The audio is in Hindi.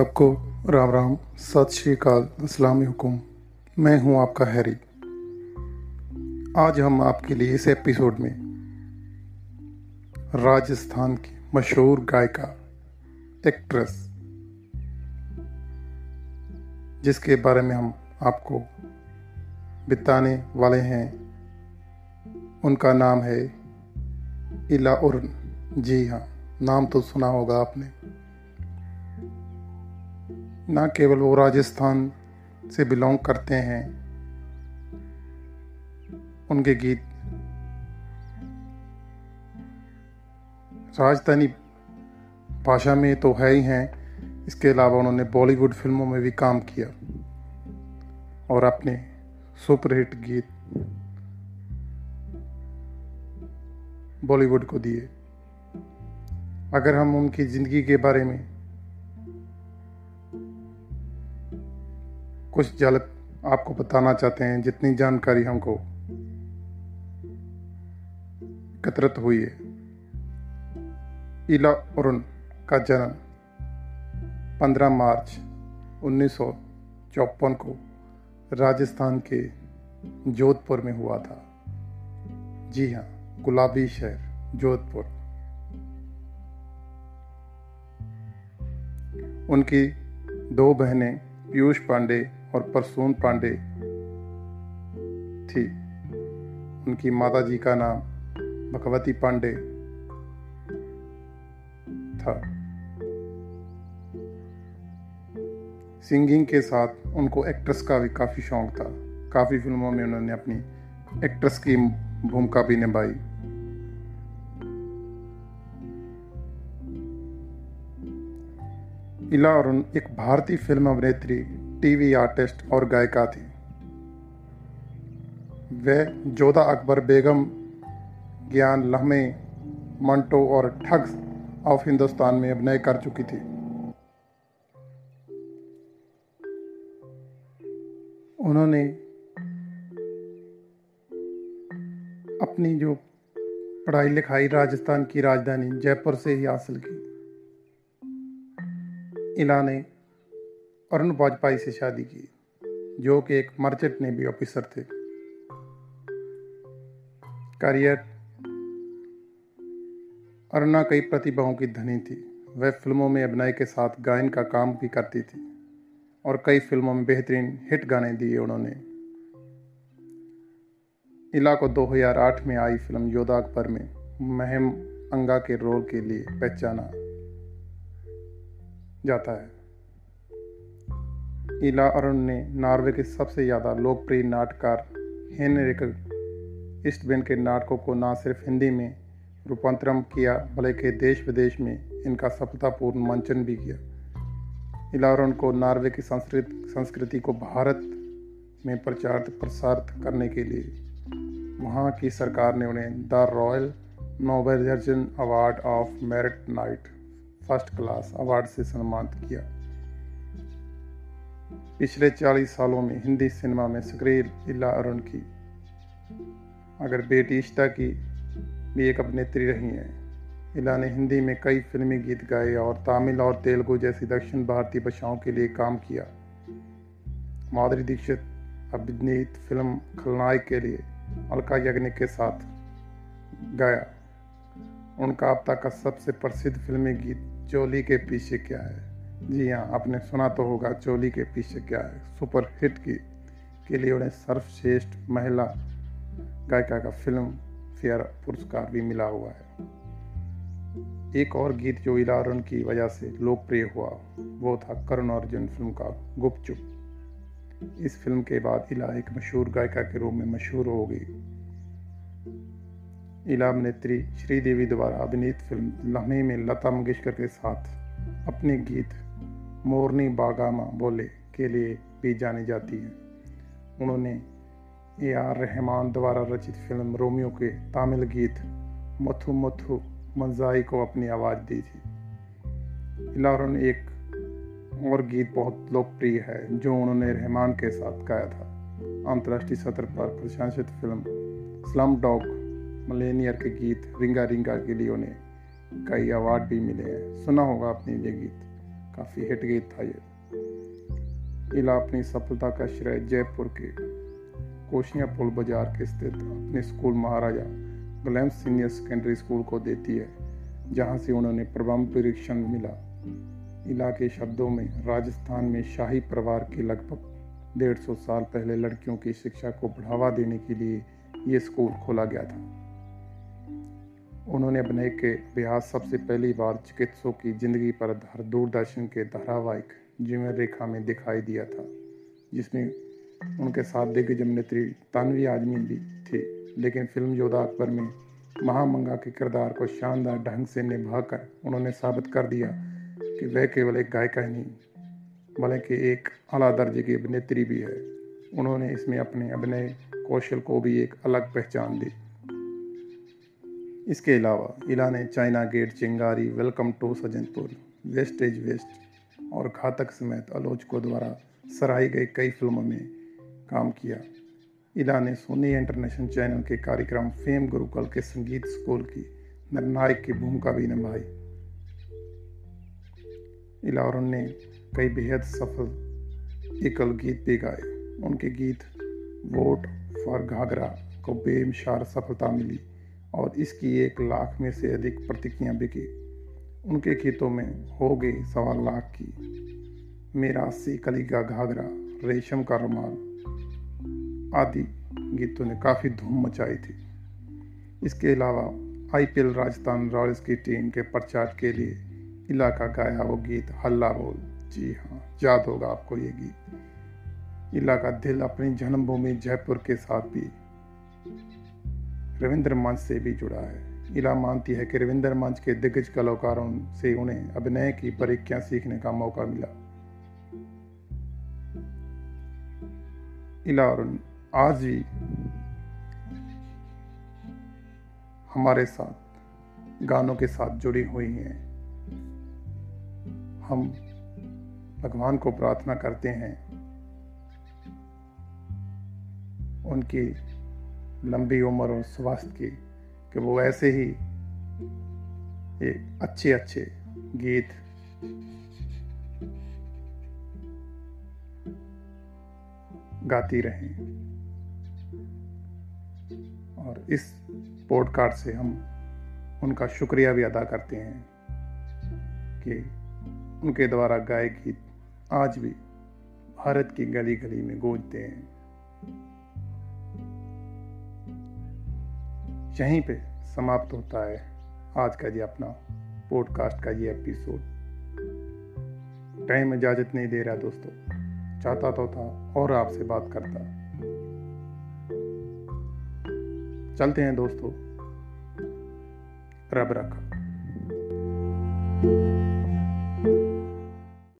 सबको राम राम, सत श्री अकाल, अस्सलाम वालेकुम मैं हूँ आपका हैरी। आज हम आपके लिए इस एपिसोड में राजस्थान की मशहूर गायिका, एक्ट्रेस, जिसके बारे में हम आपको बिताने वाले हैं। उनका नाम है इला उर्न जी हाँ नाम तो सुना होगा आपने। ना केवल वो राजस्थान से बिलोंग करते हैं, उनके गीत। राजधानी भाषा में तो है ही हैं, इसके अलावा उन्होंने बॉलीवुड फ़िल्मों में भी काम किया और अपने सुपरहिट गीत बॉलीवुड को दिए। अगर हम उनकी ज़िंदगी के बारे में कुछ झलक आपको बताना चाहते हैं, जितनी जानकारी हमको एकत्रित हुई है। इला उरुन का जन्म 15 मार्च उन्नीस को राजस्थान के जोधपुर में हुआ था। जी हाँ गुलाबी शहर, जोधपुर। उनकी दो बहनें, पीयूष पांडे और परसून पांडे थी। उनकी माता जी का नाम भगवती पांडे था। सिंगिंग के साथ उनको एक्ट्रेस का भी काफ़ी शौक था। काफ़ी फ़िल्मों में उन्होंने अपनी एक्ट्रेस की भूमिका भी निभाई। इला अरुण एक भारतीय फ़िल्म अभिनेत्री टीवी आर्टिस्ट और गायिका थी। वह जोधा अकबर बेगम, ज्ञान लहमे, मंटो और ठग्स ऑफ़ हिंदुस्तान में अभिनय कर चुकी थी। उन्होंने अपनी जो पढ़ाई लिखाई राजस्थान की राजधानी जयपुर से ही हासिल की। इला ने अरुण वाजपेयी से शादी की, जो कि एक मर्चेंट नेवी ऑफिसर थे। करियर। अरुणा कई प्रतिभाओं की धनी थी। वह फ़िल्मों में अभिनय के साथ गायन का काम भी करती थी और कई फ़िल्मों में बेहतरीन हिट गाने दिए उन्होंने। इला को 2008 में आई फ़िल्म योदा अकबर में महम अंगा के रोल के लिए पहचाना जाता है। इला अरुण ने नॉर्वे के सबसे ज़्यादा लोकप्रिय नाटकार हेनरिक ईस्टबेन के नाटकों को न सिर्फ़ हिंदी में रूपांतरण किया, बल्कि देश विदेश में इनका सफलतापूर्ण मंचन भी किया। इला अरुण को नॉर्वे की संस्कृत, संस्कृति को भारत में प्रचारित प्रसारित करने के लिए वहाँ की सरकार ने उन्हें the royal noble award of merit knight first class award से सम्मानित किया। पिछले चालीस सालों में हिंदी सिनेमा में सक्रिय इला अरुण की। अगर बेटी इश्ता की भी एक अभिनेत्री रही हैं इला ने हिंदी में कई फिल्मी गीत गाए और तमिल और तेलुगु जैसी दक्षिण भारतीय भाषाओं के लिए काम किया। माधुरी दीक्षित अभिनीत फ़िल्म खलनायक के लिए अलका यज्ञ के साथ गाया। उनका अब तक का सबसे प्रसिद्ध फिल्मी गीत चोली के पीछे क्या है? जी हाँ आपने सुना तो होगा चोली के पीछे क्या है। सुपर हिट की, के लिए उन्हें सर्वश्रेष्ठ महिला गायिका का फ़िल्म फेयर पुरस्कार भी मिला हुआ है। एक और गीत जो इलारन की वजह से लोकप्रिय हुआ, वो था करुण अर्जुन फ़िल्म का गुपचुप। इस फ़िल्म के बाद इला एक मशहूर गायिका के रूप में मशहूर हो गई। इला अभिनेत्री श्रीदेवी द्वारा अभिनीत फ़िल्म लम्हे में लता मंगेशकर के साथ अपने गीत मोरनी बागामा बोले, के लिए भी जानी जाती है? उन्होंने ए आर रहमान द्वारा रचित फ़िल्म रोमियो के तामिल गीत मथु मथु मंजाई को अपनी आवाज़ दी थी। इलारन एक और गीत बहुत लोकप्रिय है, जो उन्होंने रहमान के साथ गाया था। अंतर्राष्ट्रीय सत्र पर प्रशंसित फ़िल्म स्लम डॉग मलेनियर के गीत रिंगा रिंगा के लिए उन्हें कई अवार्ड भी मिले हैं। सुना होगा अपनी ये गीत। काफ़ी हिट गीत था ये। इला अपनी सफलता का श्रेय जयपुर के कोशिया पुल बाज़ार के स्थित अपने school Maharaja Gulam senior secondary school को देती है, जहाँ से उन्होंने प्रबंध परीक्षण मिला। इला के शब्दों में, राजस्थान में शाही परिवार के लगभग डेढ़ सौ साल पहले लड़कियों की शिक्षा को बढ़ावा देने के लिए ये स्कूल खोला गया था। उन्होंने अभिनय के अभ्यास सबसे पहली बार चिकित्सकों की ज़िंदगी पर आधार दूरदर्शन के धारावाहिक जीवन रेखा में दिखाई दिया था, जिसमें उनके साथ दिग्गज अभिनेत्री तानवी आजमी भी थे। लेकिन फ़िल्म योद्धा अकबर में महामंगा के किरदार को शानदार ढंग से निभाकर उन्होंने साबित कर दिया कि वह केवल एक गायिका ही नहीं, बल्कि एक अला दर्जे की अभिनेत्री भी है। उन्होंने इसमें अपने अभिनय कौशल को भी एक अलग पहचान दी। इसके अलावा इला ने China Gate, Chingaari, welcome to Sajanpur west is west और घातक समेत आलोचकों द्वारा सराही गई कई फ़िल्मों में काम किया। इला ने सोनी इंटरनेशनल चैनल के कार्यक्रम फेम गुरुकुल के संगीत स्कूल की निर्णायक की भूमिका भी निभाई। इला और उनने कई बेहद सफल एकल गीत भी गाए। उनके गीत, वोट फॉर घाघरा को बेमशार सफलता मिली। और इसकी एक लाख में से अधिक प्रतिक्रियाँ बिकी। उनके खेतों में हो गई सवा लाख की। मेरा अस्सी कली का घाघरा, रेशम का रुमाल, आदि गीतों ने काफ़ी धूम मचाई थी। इसके अलावा आईपीएल राजस्थान रॉयल्स की टीम के प्रचार के लिए इलाका गाया वो गीत, हल्ला बोल। जी हाँ याद होगा आपको ये गीत। इलाका दिल अपनी जन्मभूमि जयपुर के साथ भी रविंद्र मंच से भी जुड़ा है। इला मानती है कि रविंद्र मंच के दिग्गज कलाकारों से उन्हें अभिनय की बारीकियाँ सीखने का मौका मिला। इला आज भी हमारे साथ, गानों के साथ जुड़ी हुई हैं। हम भगवान को प्रार्थना करते हैं। उनकी लंबी उम्र और स्वास्थ्य की, कि वो ऐसे ही एक अच्छे अच्छे गीत गाती रहें। और इस पॉडकास्ट से हम उनका शुक्रिया भी अदा करते हैं कि उनके द्वारा गाए गीत आज भी भारत की गली गली में गूंजते हैं। यहीं पे समाप्त होता है आज का ये अपना पॉडकास्ट का ये एपिसोड टाइम इजाज़त नहीं दे रहा दोस्तों। चाहता तो था और आपसे बात करता। चलते हैं दोस्तों। रब रखा।